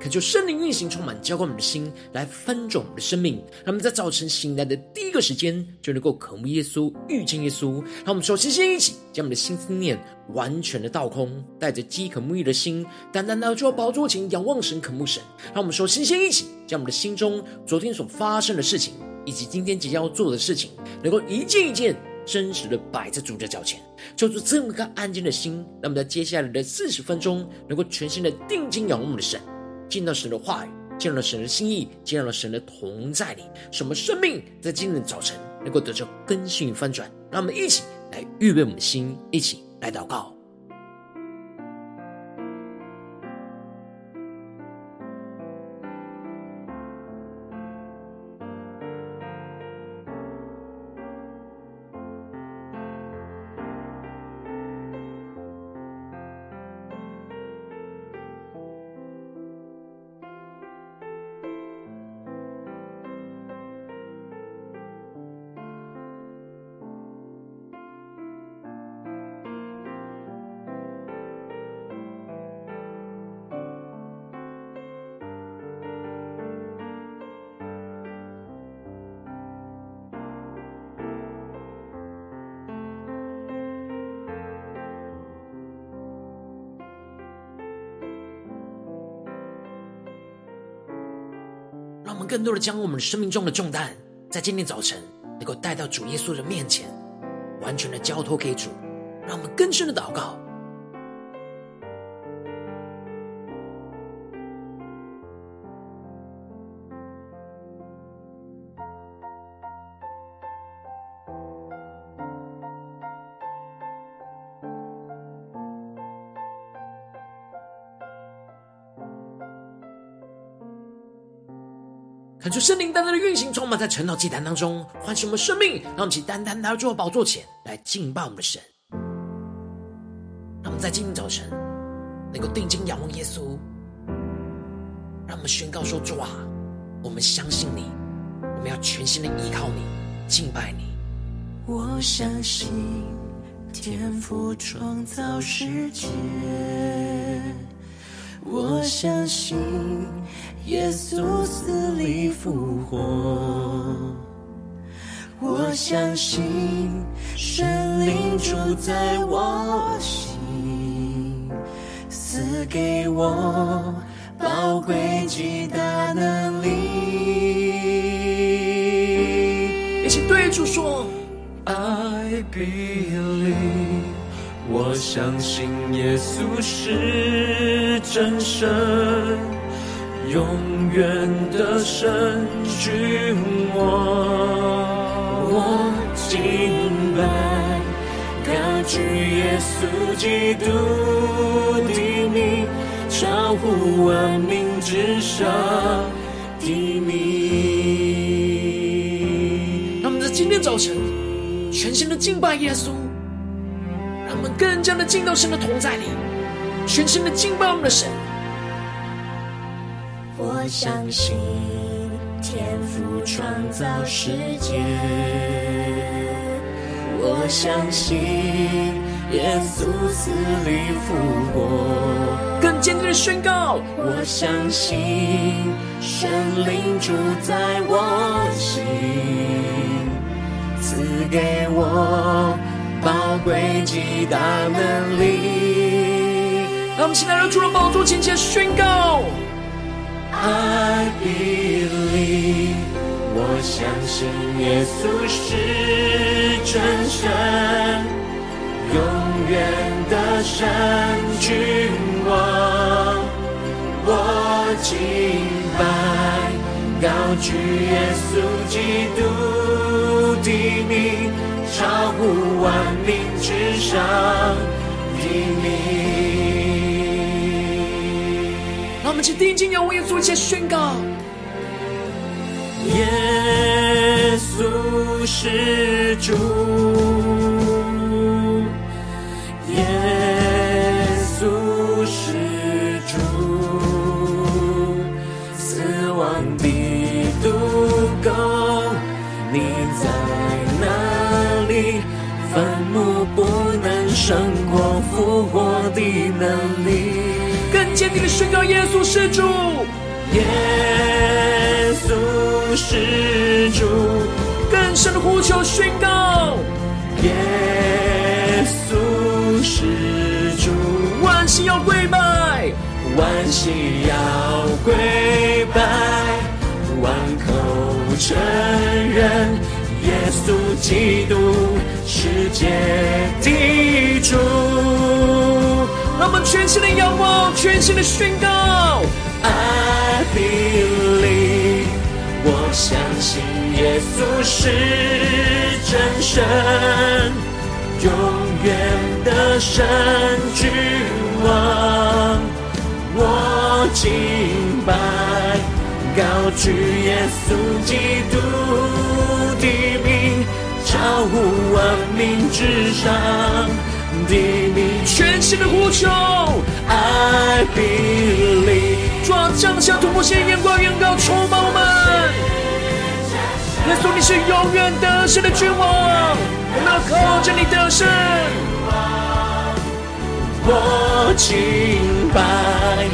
恳求圣灵运行，充满浇灌我们的心，来翻转我们的生命。让我们在早晨醒来的第一个时间，就能够渴慕耶稣、遇见耶稣。让我们首先先一起将我们的心思念完全的倒空，带着饥渴沐浴的心，单单的坐宝座前仰望神、渴慕神。让我们首先先一起将我们的心中昨天所发生的事情，以及今天即将要做的事情，能够一件一件真实的摆在主的脚前，求主这么个安静的心，让我们在接下来的四十分钟，能够全心的定睛仰望我们的神。见到神的话语，见到了神的心意，见到了神的同在里，什么生命在今天的早晨能够得着更新与翻转？让我们一起来预备我们的心，一起来祷告。我们更多的将我们生命中的重担，在今天早晨能够带到主耶稣的面前，完全的交托给主，让我们更深的祷告。圣灵单单的运行，充满在晨祷祭坛当中，唤醒我们生命，让我们一起单单来到宝座前来敬拜我们的神。让我们在今天早晨能够定睛仰望耶稣，让我们宣告说：主啊，我们相信你，我们要全心的依靠你，敬拜你。我相信天父创造世界。我相信耶稣死里复活，我相信神灵住在我心，赐给我宝贵极大能力。一起对主说：I believe。我相信耶稣是真神，永远的神君王。我敬拜高举耶稣基督的名，超乎万名之上的名。那么在今天早晨，全心的敬拜耶稣。我们更加的进到神的同在里，全心的敬拜我们的神。我相信天赋创造世界，我相信耶稣死里复活，更坚定的宣告。我相信神灵住在我心，赐给我。宝贵极大能力，让我们现在都除了宝座前前宣告。I believe，我相信耶稣是真神，永远的神君王。我敬拜，高举耶稣基督的名。超乎万民之上的名。让我们去定睛仰望耶稣，一起宣告。耶稣是主，耶坟墓不能胜过复活的能力。更坚定的宣告：耶稣是主。耶稣是主，更深的呼求宣告：耶稣是主，万心要跪拜，万心要跪拜，万口承认基督世界的主。让我们全新的仰望，全新的宣告。I believe，我相信耶稣是真神，永远的神君王。我敬拜，高举耶稣基督的名，超乎万名之上的名，全心的呼求。I believe。主啊，降下突破性眼光，眼高充满我们。耶稣，你是永远得胜的君王，我们要靠着你得胜。我敬拜，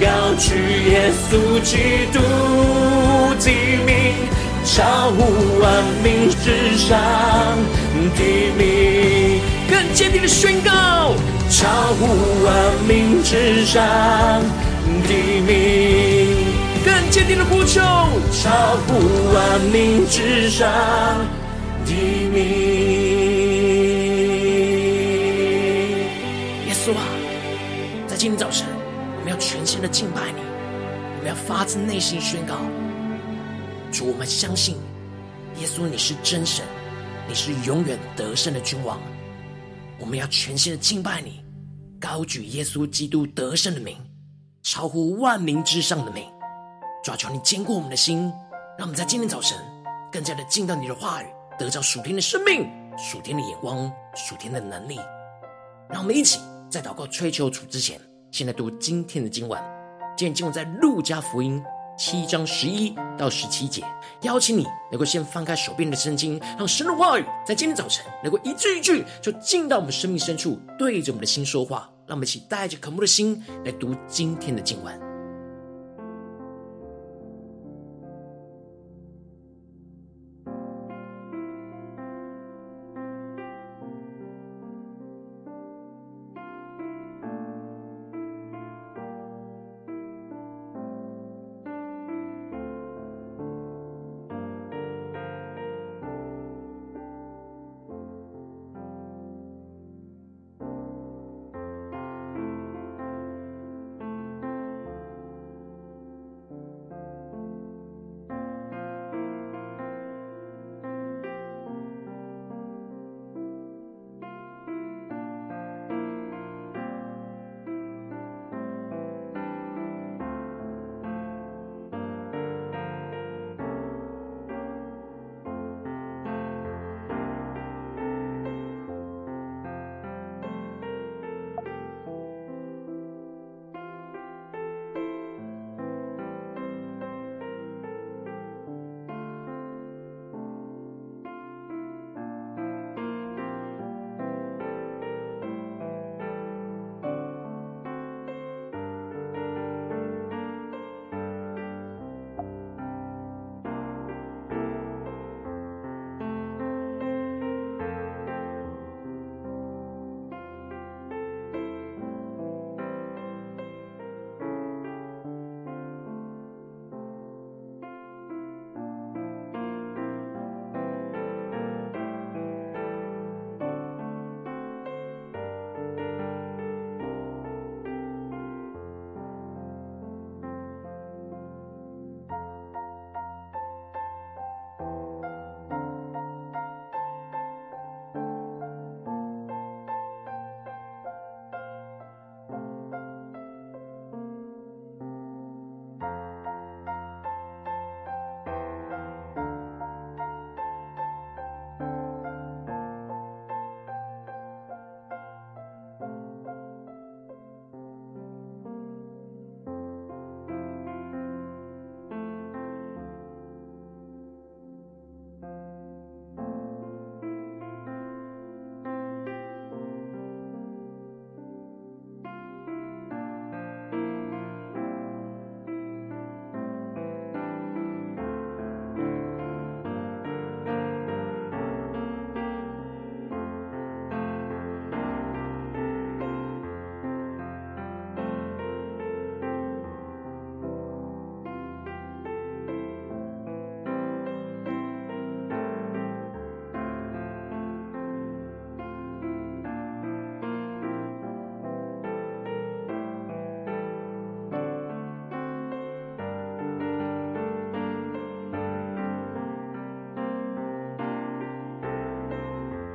高举耶稣基督的名，超乎万民之上的名，更坚定的宣告，超乎万民之上。的名，更坚定的呼求，超乎万民之上的名。耶稣啊，在今天早晨，我们要全心的敬拜你，我们要发自内心宣告：主，我们相信耶稣，你是真神，你是永远得胜的君王。我们要全心的敬拜你，高举耶稣基督得胜的名。超乎万名之上的名，主啊，求你坚固我们的心，让我们在今天早晨更加的进到你的话语，得着属天的生命、属天的眼光、属天的能力。让我们一起在祷告、吹求主之前，先来读今天的经文。今天经文在路加福音七章十一到十七节。邀请你能够先翻开手边的圣经，让神的话语在今天早晨能够一字一句就进到我们生命深处，对着我们的心说话。让我们一起带着渴慕的心来读今天的经文。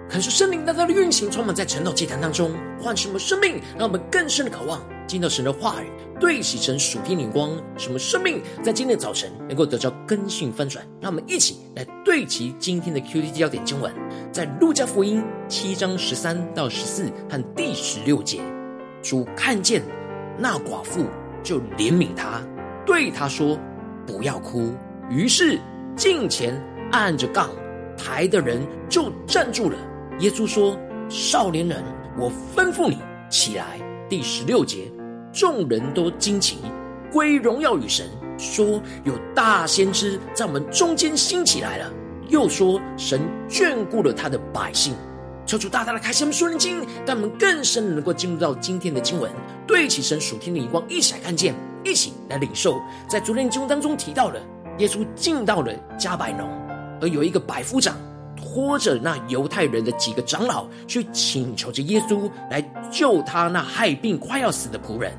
可是圣灵大大的运行，充满在晨祷祭坛当中，唤醒我们生命，让我们更深的渴望听到神的话语，对齐神属天灵光，什么生命在今天的早晨能够得到更新翻转。让我们一起来对齐今天的 QT 焦点经文，在路加福音七章十三到十四和第十六节，主看见那寡妇，就怜悯她，对她说：“不要哭。”于是近前按着杠抬的人就站住了。耶稣说：“少年人，我吩咐你起来。”第十六节，众人都惊奇，归荣耀与神，说：“有大先知在我们中间兴起来了。”又说：“神眷顾了他的百姓。”求主大大的开启我们属灵经，让我们更深的能够进入到今天的经文，对齐神属天的眼光，一起来看见，一起来领受。在昨天经文当中提到了，耶稣进到了迦百农，而有一个百夫长。拖着那犹太人的几个长老去请求着耶稣来救他那害病快要死的仆人。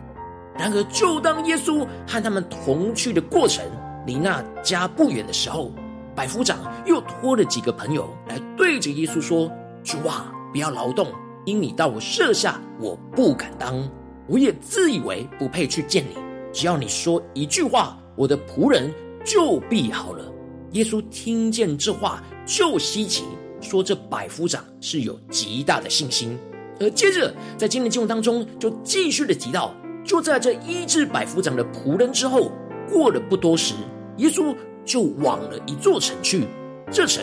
然而，就当耶稣和他们同去的过程离那家不远的时候，百夫长又拖了几个朋友来对着耶稣说：“主啊，不要劳动，因你到我舍下，我不敢当。我也自以为不配去见你，只要你说一句话，我的仆人就必好了。”耶稣听见这话。就稀奇，说这百夫长是有极大的信心。而接着在今天经文当中，就继续的提到，就在这医治百夫长的仆人之后，过了不多时，耶稣就往了一座城去。这城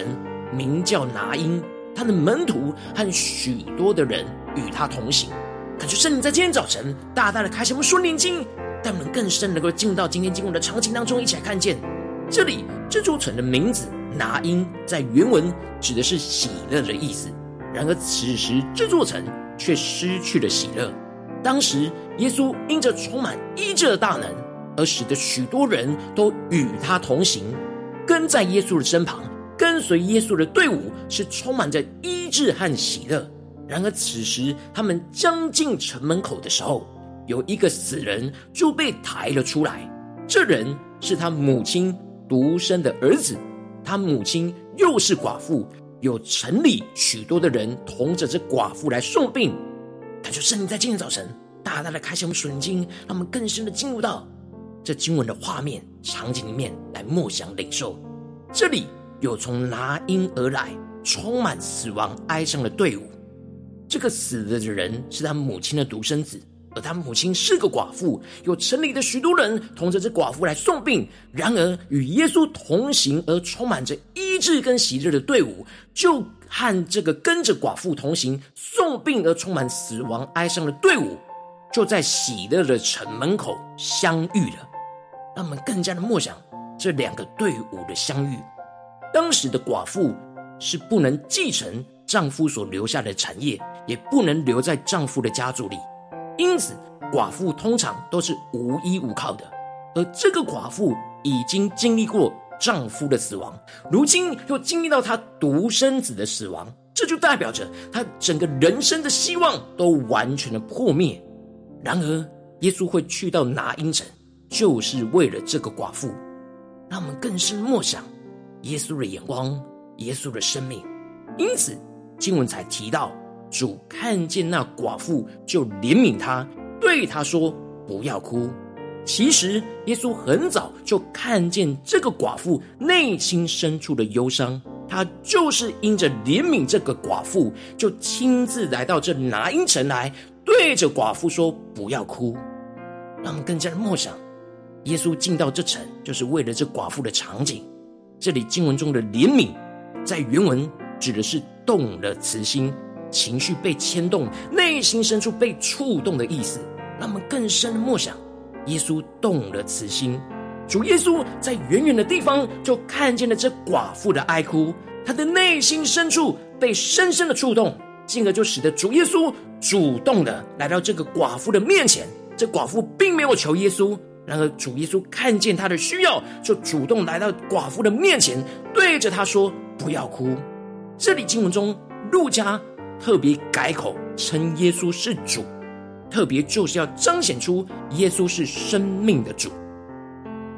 名叫拿因，他的门徒和许多的人与他同行。感觉圣灵在今天早晨大大的开启我们属灵经，但我们更深能够进入到今天经文的场景当中，一起来看见这里这座城的名字。拿因在原文指的是喜乐的意思，然而此时这座城却失去了喜乐。当时耶稣因着充满医治的大能，而使得许多人都与他同行，跟在耶稣的身旁，跟随耶稣的队伍是充满着医治和喜乐。然而此时他们将近城门口的时候，有一个死人就被抬了出来，这人是他母亲独生的儿子。他母亲又是寡妇，有城里许多的人同着这寡妇来送殡。他就圣灵在今天早晨大大的开启我们属灵经，让我们更深的进入到这经文的画面场景里面来默想领受。这里有从拿因而来充满死亡哀伤的队伍，这个死了的人是他母亲的独生子。而他母亲是个寡妇，有城里的许多人同着这寡妇来送殡。然而与耶稣同行而充满着医治跟喜乐的队伍，就和这个跟着寡妇同行送殡而充满死亡哀伤的队伍，就在喜乐的城门口相遇了。让我们更加的默想这两个队伍的相遇。当时的寡妇是不能继承丈夫所留下的产业，也不能留在丈夫的家族里。因此，寡妇通常都是无依无靠的，而这个寡妇已经经历过丈夫的死亡，如今又经历到她独生子的死亡，这就代表着她整个人生的希望都完全的破灭。然而，耶稣会去到拿因城，就是为了这个寡妇，让我们更深默想耶稣的眼光，耶稣的生命。因此，经文才提到。主看见那寡妇，就怜悯她，对她说：“不要哭。”其实耶稣很早就看见这个寡妇内心深处的忧伤，他就是因着怜悯这个寡妇，就亲自来到这拿因城来，对着寡妇说：“不要哭。”让我们更加的默想，耶稣进到这城，就是为了这寡妇的场景。这里经文中的怜悯，在原文指的是动了慈心。情绪被牵动，内心深处被触动的意思，让我们更深的默想，耶稣动了慈心。主耶稣在远远的地方就看见了这寡妇的哀哭，他的内心深处被深深的触动，进而就使得主耶稣主动的来到这个寡妇的面前。这寡妇并没有求耶稣，然而主耶稣看见他的需要，就主动来到寡妇的面前，对着他说：“不要哭。”这里经文中，路加。特别改口称耶稣是主，特别就是要彰显出耶稣是生命的主。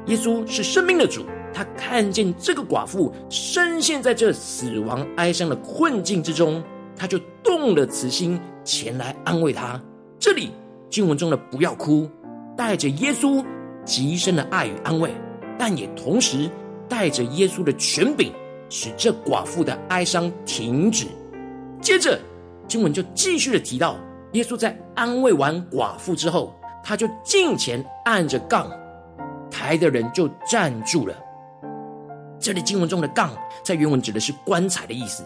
耶稣是生命的主，他看见这个寡妇深陷在这死亡哀伤的困境之中，他就动了慈心前来安慰他。这里经文中的“不要哭”，带着耶稣极深的爱与安慰，但也同时带着耶稣的权柄，使这寡妇的哀伤停止。接着经文就继续的提到，耶稣在安慰完寡妇之后，他就近前按着杠，抬的人就站住了。这里经文中的杠，在原文指的是棺材的意思。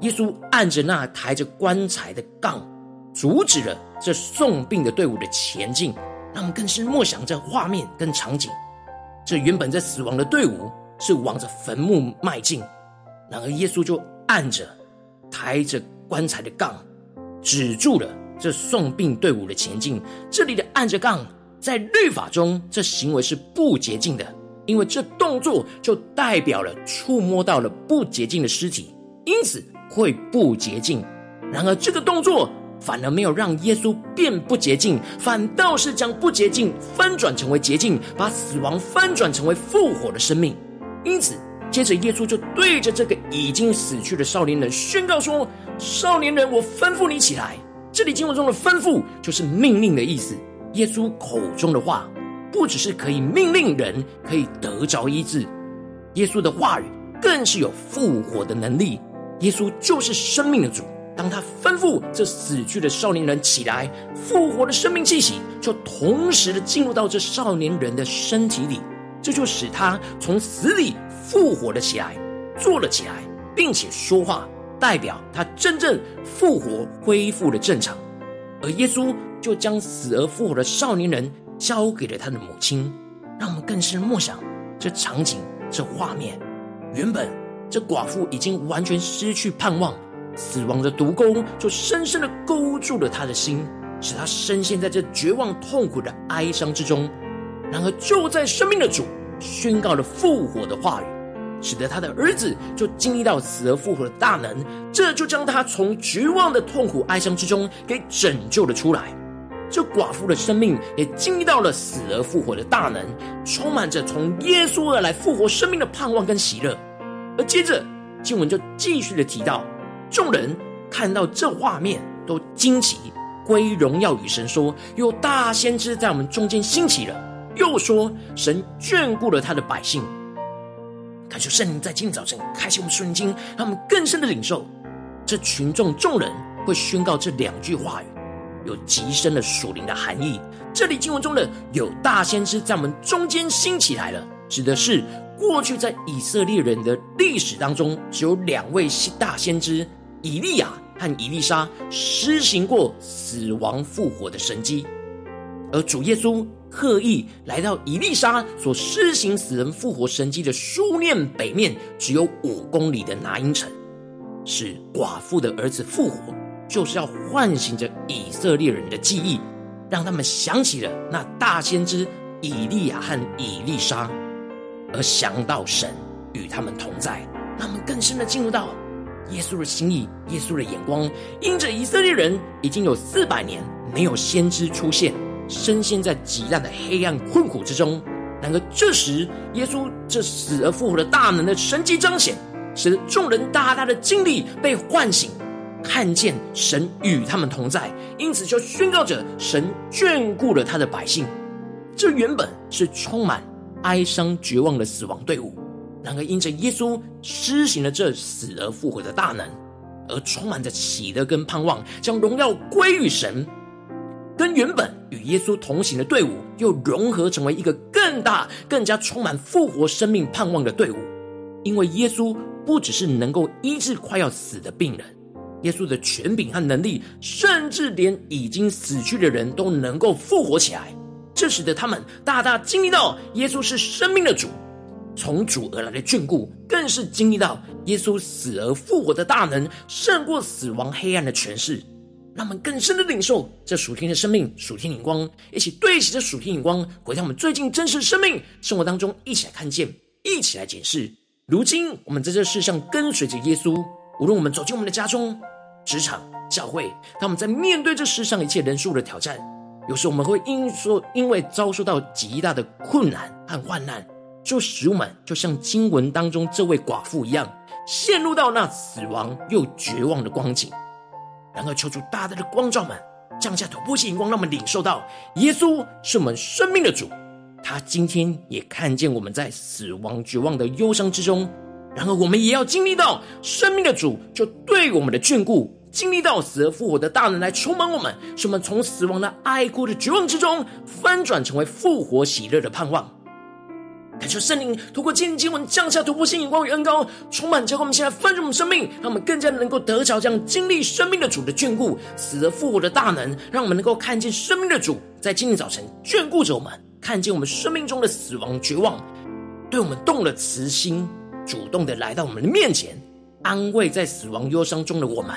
耶稣按着那抬着棺材的杠，阻止了这送殡的队伍的前进。让我们更是默想这画面跟场景。这原本在死亡的队伍是往着坟墓迈进，然而耶稣就按着抬着棺材的杠，止住了这送殡队伍的前进。这里的按着杠，在律法中，这行为是不洁净的。因为这动作就代表了触摸到了不洁净的尸体，因此会不洁净。然而这个动作反而没有让耶稣变不洁净，反倒是将不洁净翻转成为洁净，把死亡翻转成为复活的生命。因此，接着耶稣就对着这个已经死去的少年人宣告说：“少年人，我吩咐你起来。”这里经文中的吩咐就是命令的意思。耶稣口中的话。不只是可以命令人可以得着医治，耶稣的话语更是有复活的能力。耶稣就是生命的主，当他吩咐这死去的少年人起来，复活的生命气息就同时的进入到这少年人的身体里，这就使他从死里复活了起来，坐了起来，并且说话，代表他真正复活恢复了正常。而耶稣就将死而复活的少年人。交给了他的母亲，让我们更深默想这场景、这画面。原本这寡妇已经完全失去盼望，死亡的毒钩就深深的勾住了他的心，使他深陷在这绝望痛苦的哀伤之中。然而，就在生命的主宣告了复活的话语，使得他的儿子就经历到死而复活的大能，这就将他从绝望的痛苦哀伤之中给拯救了出来。这寡妇的生命也经历到了死而复活的大能，充满着从耶稣而来复活生命的盼望跟喜乐。而接着经文就继续的提到，众人看到这画面都惊奇，归荣耀与神说：“有大先知在我们中间兴起了。”又说：“神眷顾了他的百姓。”恳求圣灵在今天早晨开启我们圣经，让我们更深的领受这群众众人会宣告这两句话语。有极深的属灵的含义。这里经文中的有大先知在我们中间兴起来了，指的是过去在以色列人的历史当中，只有两位大先知以利亚和以利沙施行过死亡复活的神迹，而主耶稣刻意来到以利沙所施行死人复活神迹的书念北面只有五公里的拿因城，使寡妇的儿子复活。就是要唤醒着以色列人的记忆，让他们想起了那大先知以利亚和以利沙，而想到神与他们同在，他们更深的进入到耶稣的心意、耶稣的眼光。因着以色列人已经有四百年没有先知出现，深陷在极大的黑暗困苦之中。然而这时，耶稣这死而复活的大能的神迹彰显，使得众人大大的精力被唤醒。看见神与他们同在，因此就宣告着神眷顾了他的百姓。这原本是充满哀伤、绝望的死亡队伍，然而因着耶稣施行了这死而复活的大能，而充满着喜乐跟盼望，将荣耀归于神。跟原本与耶稣同行的队伍，又融合成为一个更大、更加充满复活生命盼望的队伍。因为耶稣不只是能够医治快要死的病人。耶稣的权柄和能力，甚至连已经死去的人都能够复活起来，这使得他们大大经历到耶稣是生命的主，从主而来的眷顾，更是经历到耶稣死而复活的大能，胜过死亡黑暗的权势，让我们更深的领受这属天的生命、属天眼光，一起对齐这属天眼光，回到我们最近真实生命生活当中，一起来看见，一起来检视。如今我们在这世上跟随着耶稣。无论我们走进我们的家中、职场、教会，当我们在面对这世上一切人数的挑战，有时我们会因说因为遭受到极大的困难和患难，就使我们就像经文当中这位寡妇一样，陷入到那死亡又绝望的光景。然后求主大大的光照们，降下突破性眼光，让我们领受到耶稣是我们生命的主。他今天也看见我们在死亡绝望的忧伤之中，然而我们也要经历到生命的主就对我们的眷顾，经历到死而复活的大能来充满我们，使我们从死亡的哀哭的绝望之中翻转成为复活喜乐的盼望。感谢圣灵透过今天经文降下突破性眼光与恩膏，充满教会我们现在翻转我们生命，让我们更加能够得着这样经历生命的主的眷顾，死而复活的大能，让我们能够看见生命的主在今天早晨眷顾着我们，看见我们生命中的死亡绝望，对我们动了慈心，主动的来到我们的面前，安慰在死亡忧伤中的我们，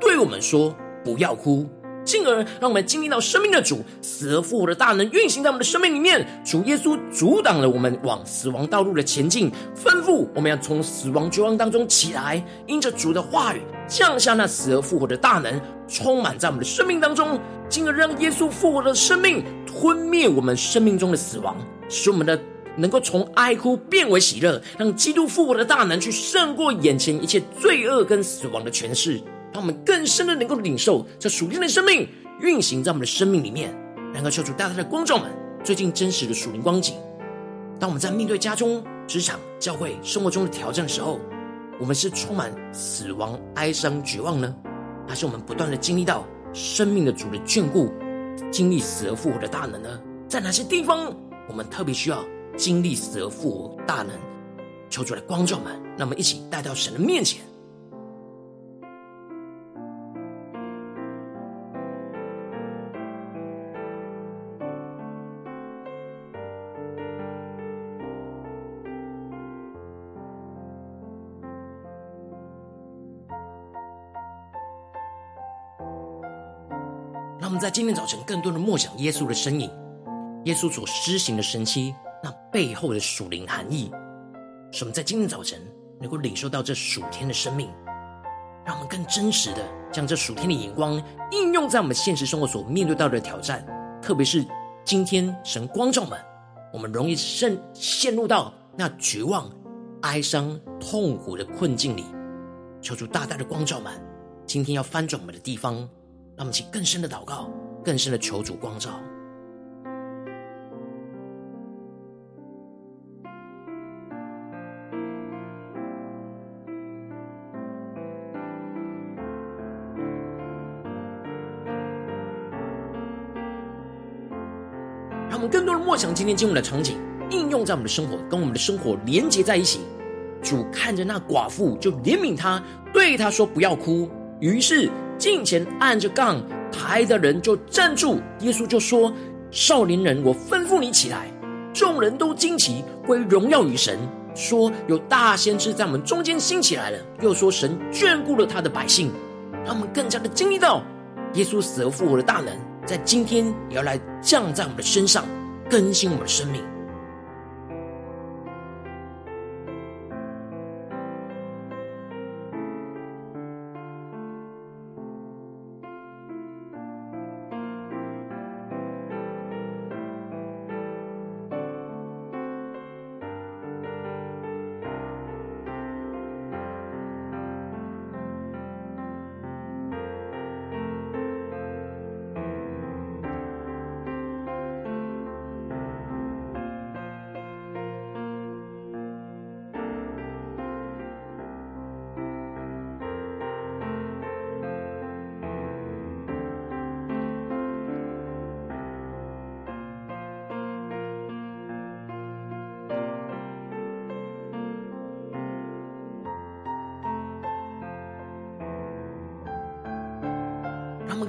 对我们说不要哭。进而让我们经历到生命的主死而复活的大能运行在我们的生命里面。主耶稣阻挡了我们往死亡道路的前进，吩咐我们要从死亡绝望当中起来，因着主的话语降下那死而复活的大能，充满在我们的生命当中，进而让耶稣复活的生命吞灭我们生命中的死亡，使我们的能够从哀哭变为喜乐，让基督复活的大能去胜过眼前一切罪恶跟死亡的权势。让我们更深的能够领受这属天的生命运行在我们的生命里面。然后求主大大的光照们最近真实的属灵光景。当我们在面对家中、职场、教会、生活中的挑战的时候，我们是充满死亡、哀伤、绝望呢，还是我们不断的经历到生命的主的眷顾，经历死而复活的大能呢？在哪些地方我们特别需要经历死而复活大能？求主来光照们，让我们一起带到神的面前。在今天早晨更多的默想耶稣的身影，耶稣所施行的神迹，那背后的属灵含义，使我们在今天早晨能够领受到这属天的生命，让我们更真实的将这属天的眼光应用在我们现实生活所面对到的挑战，特别是今天神光照们，我们容易陷陷入到那绝望、哀伤、痛苦的困境里，求主大大的光照们，今天要翻转我们的地方。让我们请更深的祷告，更深的求主光照。让我们更多的默想今天经文的场景，应用在我们的生活，跟我们的生活连接在一起。主看着那寡妇，就怜悯他，对他说：“不要哭。”于是。近前按着杠抬的人就站住，耶稣就说：“少年人，我吩咐你起来。”众人都惊奇，归荣耀于神，说：“有大先知在我们中间兴起来了。”又说：“神眷顾了他的百姓。”让我们更加的经历到耶稣死而复活的大能，在今天也要来降在我们的身上，更新我们的生命。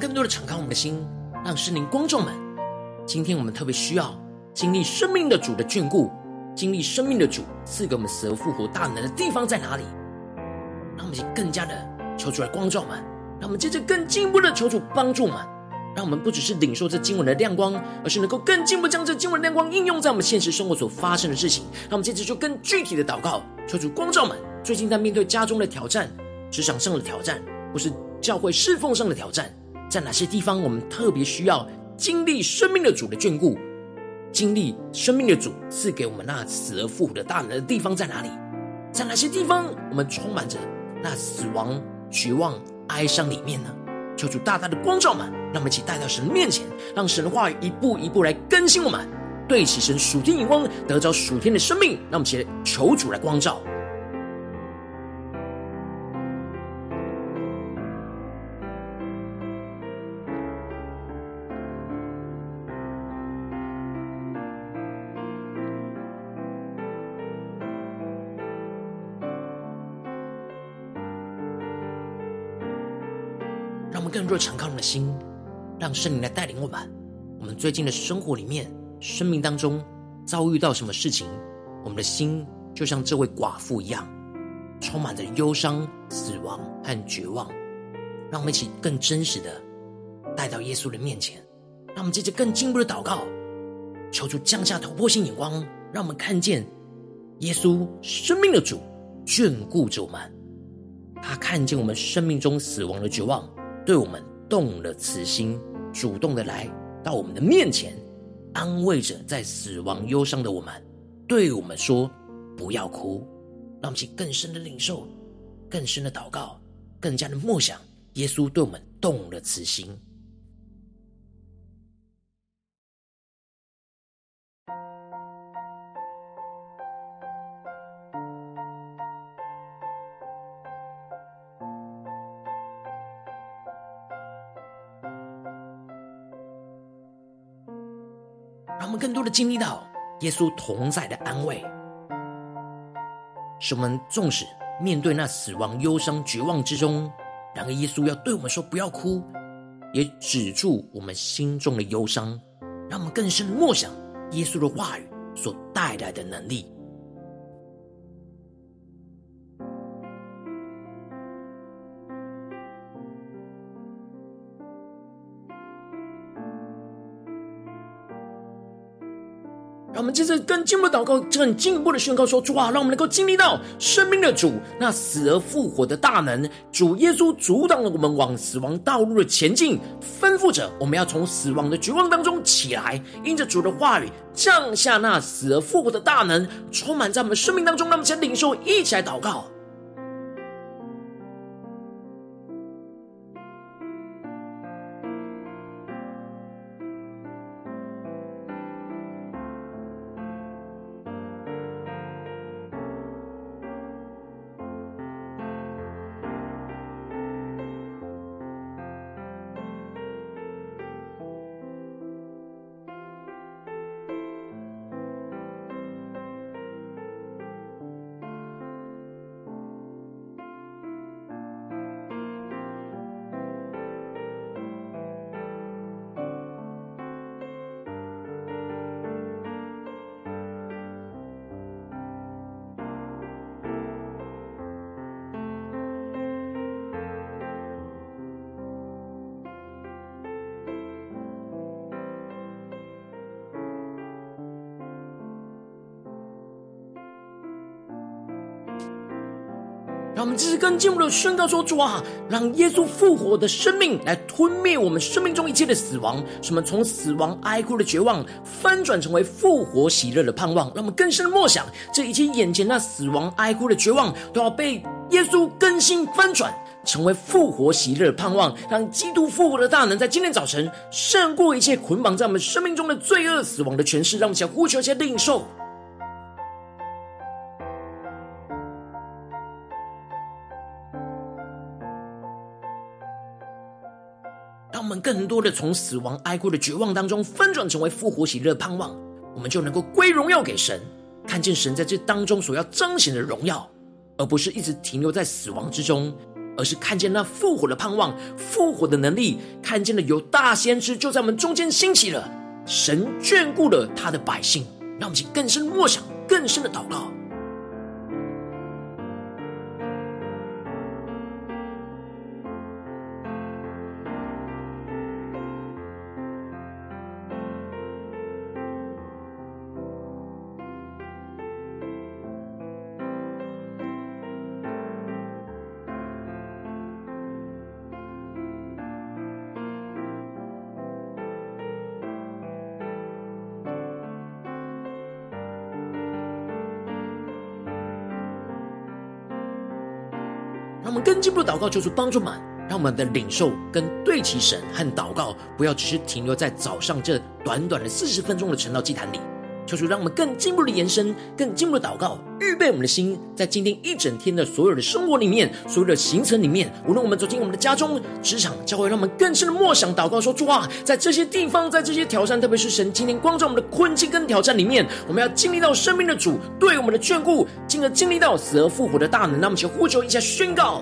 更多的敞开我们的心，让圣灵光照们。今天我们特别需要经历生命的主的眷顾，经历生命的主赐给我们死而复活大能的地方在哪里？让我们更加的求主来光照们，让我们接着更进一步的求主帮助们，让我们不只是领受这经文的亮光，而是能够更进一步将这经文的亮光应用在我们现实生活所发生的事情。让我们接着就更具体的祷告，求主光照们。最近在面对家中的挑战、职场上的挑战，或是教会侍奉上的挑战。在哪些地方，我们特别需要经历生命的主的眷顾，经历生命的主赐给我们那死而复活的大能的地方在哪里？在哪些地方，我们充满着那死亡、绝望、哀伤里面呢？求主大大的光照们，让我们一起带到神的面前，让神的话一步一步来更新我们，对齐神属天眼光，得着属天的生命。让我们一起求主来光照。更多敞开我们的心，让圣灵来带领我们。我们最近的生活里面、生命当中遭遇到什么事情，我们的心就像这位寡妇一样，充满着忧伤、死亡和绝望。让我们一起更真实的带到耶稣的面前。让我们接着更进一步的祷告，求主降下突破性眼光，让我们看见耶稣生命的主眷顾着我们。他看见我们生命中死亡的绝望。对我们动了慈心，主动的来到我们的面前，安慰着在死亡忧伤的我们，对我们说：“不要哭。”让我们去更深的领受，更深的祷告，更加的默想，耶稣对我们动了慈心。更多的经历到耶稣同在的安慰，使我们纵使面对那死亡、忧伤、绝望之中，然而耶稣要对我们说：“不要哭，也止住我们心中的忧伤。”让我们更深的默想耶稣的话语所带来的能力。们接着更进一步祷告，更进一步的宣告说：主啊，让我们能够经历到生命的主，那死而复活的大能。主耶稣阻挡了我们往死亡道路的前进，吩咐着我们要从死亡的绝望当中起来，因着主的话语降下那死而复活的大能，充满在我们生命当中。那么，请领袖，一起来祷告。让我们只是跟进一步的宣告说：主啊，让耶稣复活的生命来吞灭我们生命中一切的死亡，什么从死亡哀哭的绝望翻转成为复活喜乐的盼望。让我们更深的默想，这一切眼前那死亡哀哭的绝望，都要被耶稣更新翻转，成为复活喜乐的盼望。让基督复活的大能在今天早晨胜过一切捆绑在我们生命中的罪恶、死亡的权势。让我们想呼求一下领受。更多的从死亡哀哭的绝望当中翻转成为复活喜乐盼望，我们就能够归荣耀给神，看见神在这当中所要彰显的荣耀，而不是一直停留在死亡之中，而是看见那复活的盼望、复活的能力，看见了有大先知就在我们中间兴起了，神眷顾了他的百姓，让我们去更深默想、更深的祷告。进一步祷告，求主帮助们，让我们的领受跟对齐神和祷告，不要只是停留在早上这短短的四十分钟的晨祷祭坛里。求主让我们更进一步的延伸，更进一步的祷告，预备我们的心，在今天一整天的所有的生活里面，所有的行程里面，无论我们走进我们的家中、职场、教会，让我们更深的默想祷告说，说主啊，在这些地方，在这些挑战，特别是神今天光照我们的困境跟挑战里面，我们要经历到生命的主对我们的眷顾，进而经历到死而复活的大能。那么，请呼求一下宣告。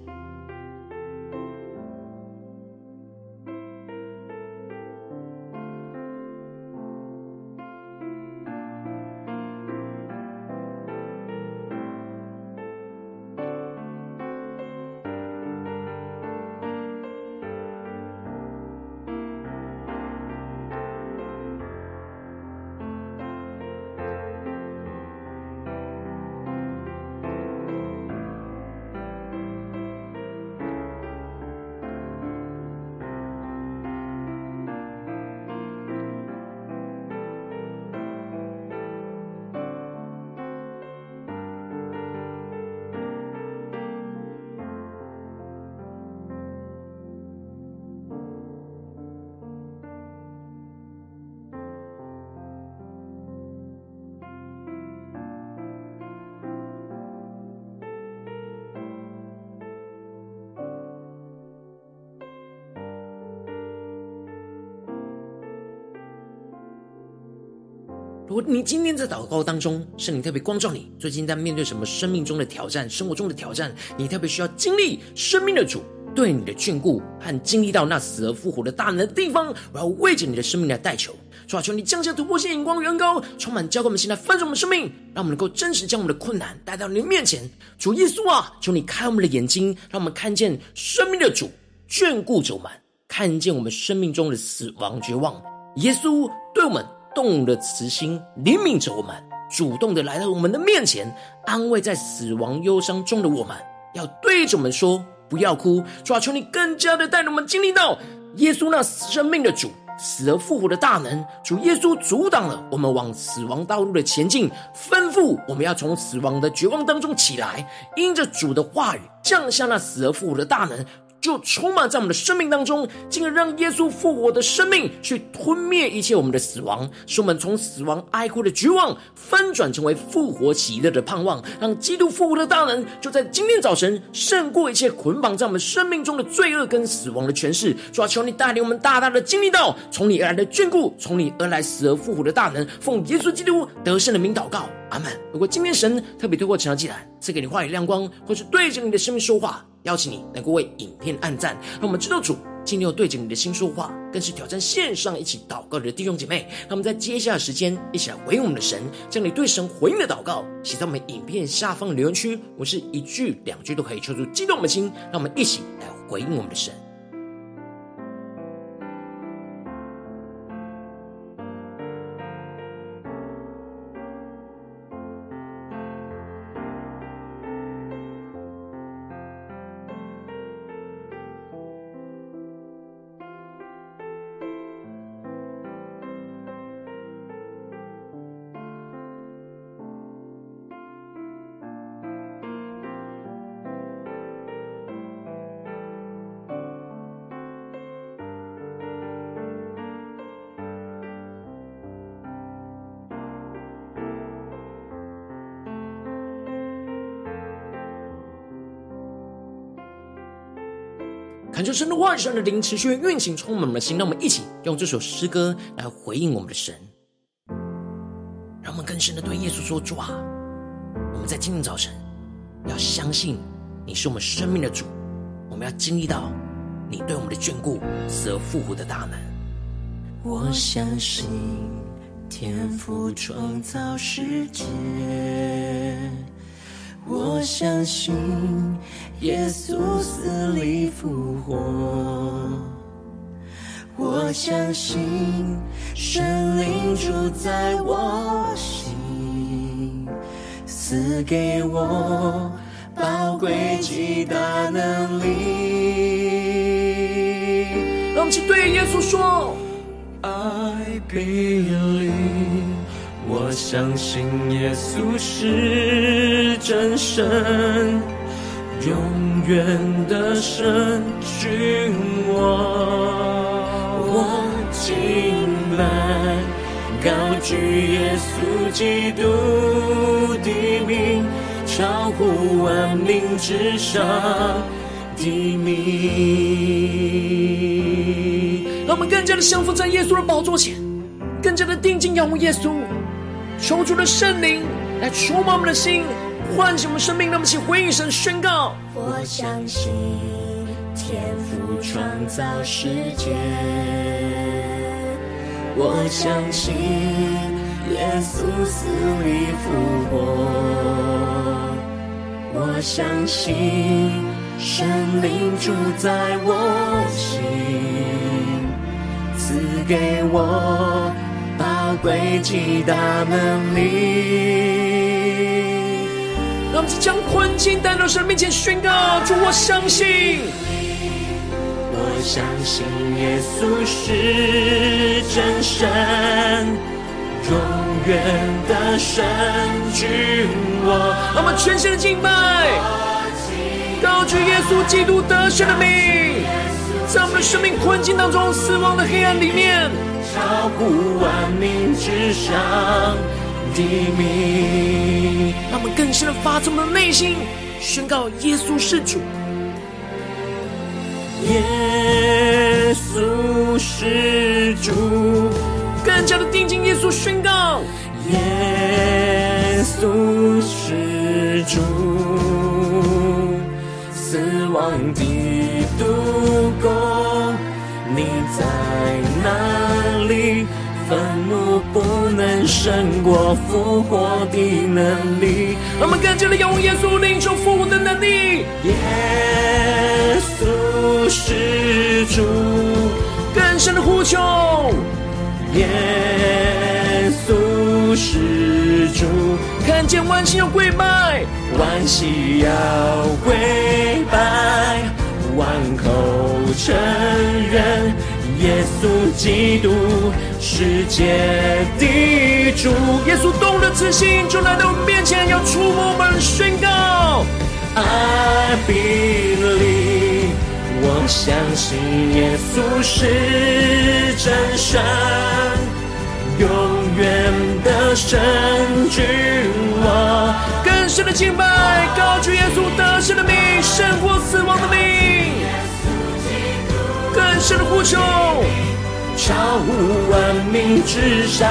如果你今天在祷告当中，圣灵特别光照你，最近在面对什么生命中的挑战、生活中的挑战，你特别需要经历生命的主对你的眷顾和经历到那死而复活的大能的地方，我要为着你的生命来代求，主啊，求你降下突破性眼光，远高充满，浇灌我们心来翻转我们生命，让我们能够真实将我们的困难带到你的面前。主耶稣啊，求你开我们的眼睛，让我们看见生命的主眷顾着我们，看见我们生命中的死亡绝望。耶稣对我们。动了慈心，怜悯着我们，主动的来到我们的面前，安慰在死亡忧伤中的我们，要对着我们说：“不要哭。”主啊，求你更加的带领我们经历到耶稣那生命的主死而复活的大能。主耶稣阻挡了我们往死亡道路的前进，吩咐我们要从死亡的绝望当中起来，因着主的话语降下那死而复活的大能。就充满在我们的生命当中，进而让耶稣复活的生命去吞灭一切我们的死亡，使我们从死亡哀哭的绝望翻转成为复活喜乐的盼望，让基督复活的大能就在今天早晨胜过一切捆绑在我们生命中的罪恶跟死亡的权势。主啊，求你带领我们大大的经历到从你而来的眷顾，从你而来死而复活的大能。奉耶稣基督得胜的名祷告，阿门。如果今天神特别透过晨祷祭坛赐给你话语亮光，或是对着你的生命说话，邀请你能够为影片按赞，让我们知道主今天有对着你的心说话，更是挑战线上一起祷告的弟兄姐妹。那我们在接下来的时间，一起来回应我们的神，将你对神回应的祷告写在我们影片下方的留言区。我是一句两句都可以抽出激动的心，让我们一起来回应我们的神。恳求神的话语、神的灵持续运行，充满我们的心。让我们一起用这首诗歌来回应我们的神，让我们更深的对耶稣说：主啊，我们在今天早晨要相信你是我们生命的主，我们要经历到你对我们的眷顾、死而复活的大能。我相信天父创造世界。我相信耶稣死里复活，我相信神灵住在我心，赐给我宝贵极大能力。让我们去对耶稣说：I believe。我相信耶稣是真神，永远的神君王。我敬拜，高举耶稣基督的名，超乎万名之上的名。让我们更加的降服在耶稣的宝座前，更加的定睛仰望耶稣。求主的圣灵来触摸我们的心，唤醒我们生命，让我们一起回应神宣告。我相信天赋创造世界，我相信耶稣死里复活，我相信圣灵住在我心，赐给我。宝贵极大能力，让我们将困境带到神面前宣告：主，我相信，我相信耶稣是真神，永远的神君王。让我们全心的敬拜，高举耶稣基督得胜的名，在我们的生命困境当中，死亡的黑暗里面。超乎万民之上的名，让我们更深的发自我们的内心宣告耶稣是主，耶稣是主，更加的定睛耶稣宣告耶稣是主，死亡的毒攻，你在哪？愤怒不能胜过复活的能力。让我们更加的仰望耶稣领受复活的能力。耶稣是主，更深的呼求。耶稣是主，看见万心要跪拜，万心要跪拜，万口承认。耶稣基督，世界的主，耶稣动了慈心，就来到我们面前，要触摸我们，宣告：I believe，我相信耶稣是真神，永远的神君王。更深的敬拜，高举耶稣得胜的名，胜过死亡的名。更深的呼求，超乎万民之上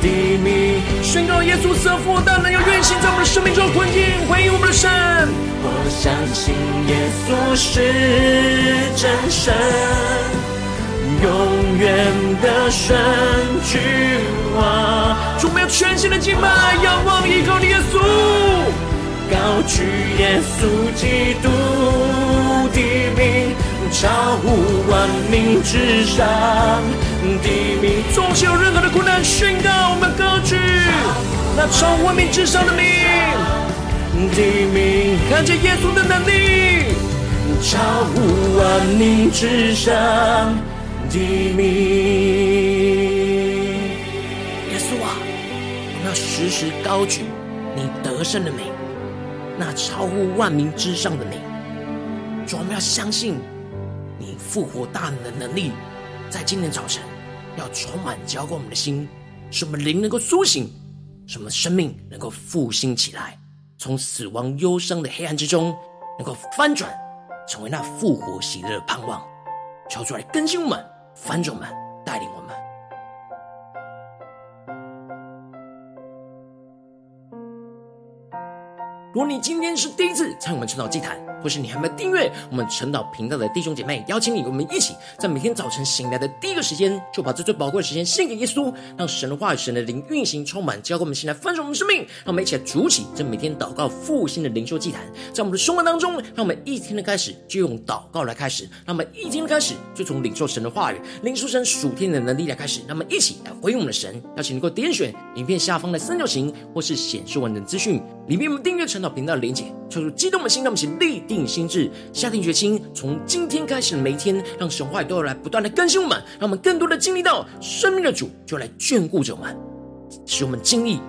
的名，宣告耶稣赐福大能，要运行在我们的生命中回应，回应我们的神。我相信耶稣是真神，永远的神君王。主，我们要全新的敬拜，仰望依靠的耶稣，高举耶稣基督。超乎万民之上的名，纵使有任何的苦难，宣告我们歌曲，那超乎万民之上的名的名，看见耶稣的能力，超乎万民之上的名。耶稣啊，我们要时时高举你得胜的名，那超乎万民之上的名。主，我们要相信。复活大能的能力，在今天早晨要充满浇灌我们的心，使我们灵能够苏醒，使我们生命能够复兴起来，从死亡忧伤的黑暗之中能够翻转，成为那复活喜乐的盼望。求主来更新我们，翻转我们，带领我们。如果你今天是第一次参与我们晨祷祭坛，或是你还没有订阅我们晨祷频道的弟兄姐妹，邀请你，我们一起在每天早晨醒来的第一个时间，就把这最宝贵的时间献给耶稣，让神的话语、神的灵运行充满，交给我们，现在分盛我们生命。让我们一起来筑起这每天祷告复兴的灵修祭坛，在我们的生活当中，让我们一天的开始就用祷告来开始，让我们一天的开始就从领受神的话语、领受神属天的能力来开始。让我们一起来回应我们的神，邀请你给我点选影片下方的三角形，或是显示完整资讯里面我们订阅晨祷频道的连结，抽出激动的心，让我们一起立定心智。下定决心，从今天开始的每一天，让神话语都要来不断的更新我们，让我们更多的经历到生命的主就来眷顾着我们，使我们经历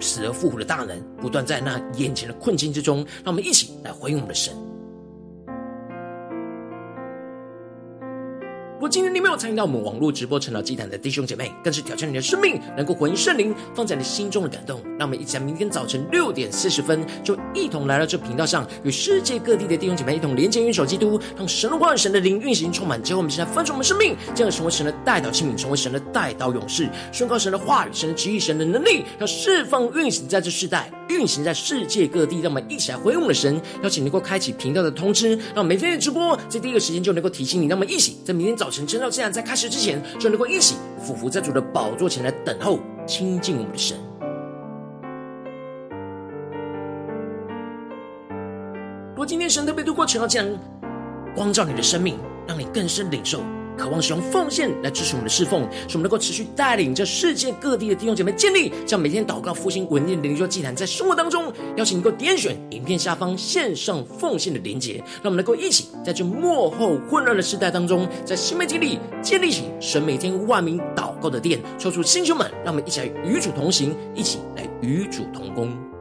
死而复活的大能，不断在那眼前的困境之中，让我们一起来回应我们的神。如果今天你没有参与到我们网络直播晨祷祭坛的弟兄姐妹，更是挑战你的生命，能够回应圣灵放在你心中的感动。让我们一起在明天早晨六点四十分，就一同来到这频道上，与世界各地的弟兄姐妹一同连接、元首基督，让神的话语、神的灵运行充满。结果我们现在分盛我们生命，这样成为神的代祷器皿，成为神的代祷勇士，宣告神的话语、神的旨意、神的能力，要释放运行在这世代，运行在世界各地。让我们一起来回应我们的神，邀请能够开启频道的通知，让每天的直播在第一个时间就能够提醒你。让我们一起在明天早晨。晨祷祭坛在开始之前，就能够一起俯伏在主的宝座前来等候亲近我们的神。若今天神特别透过晨祷祭坛光照你的生命，让你更深领受。渴望使用奉献来支持我们的侍奉，使我们能够持续带领着世界各地的弟兄姐妹建立，这样每天祷告复兴稳定的灵修祭坛，在生活当中，邀请你能够点选影片下方线上奉献的连结，让我们能够一起在这幕后混乱的时代当中，在新媒体里建立起神每天万名祷告的殿，抽出弟兄们，让我们一起来与主同行，一起来与主同工。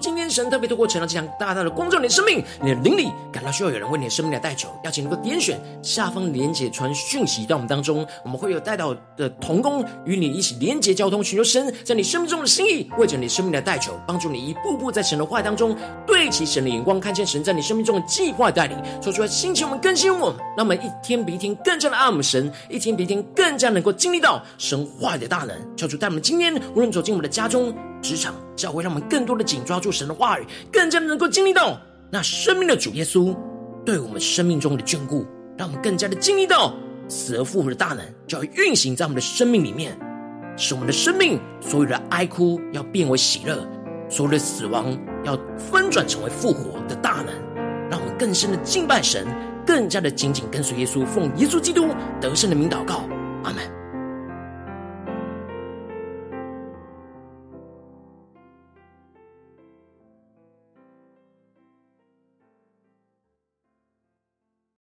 今天神特别透过晨祷祭坛大大的光照你的生命，你的灵里感到需要有人为你的生命来代求，邀请能够点选下方连结传讯息到我们当中，我们会有代祷的同工与你一起连结交通，寻求神在你生命中的心意，为着你生命的代求，帮助你一步步在神的话语当中对齐神的眼光，看见神在你生命中的计划带领，说出来兴起我们更新我们，让我们一天比一天更加的爱我们神，一天比一天更加能够经历到神话语的大能，求主带我们今天无论走进我们的家中。职场教会，让我们更多的紧抓住神的话语，更加的能够经历到那生命的主耶稣对我们生命中的眷顾，让我们更加的经历到死而复活的大能，就要运行在我们的生命里面，使我们的生命所有的哀哭要变为喜乐，所有的死亡要翻转成为复活的大能，让我们更深的敬拜神，更加的紧紧跟随耶稣，奉耶稣基督得胜的名祷告，阿门。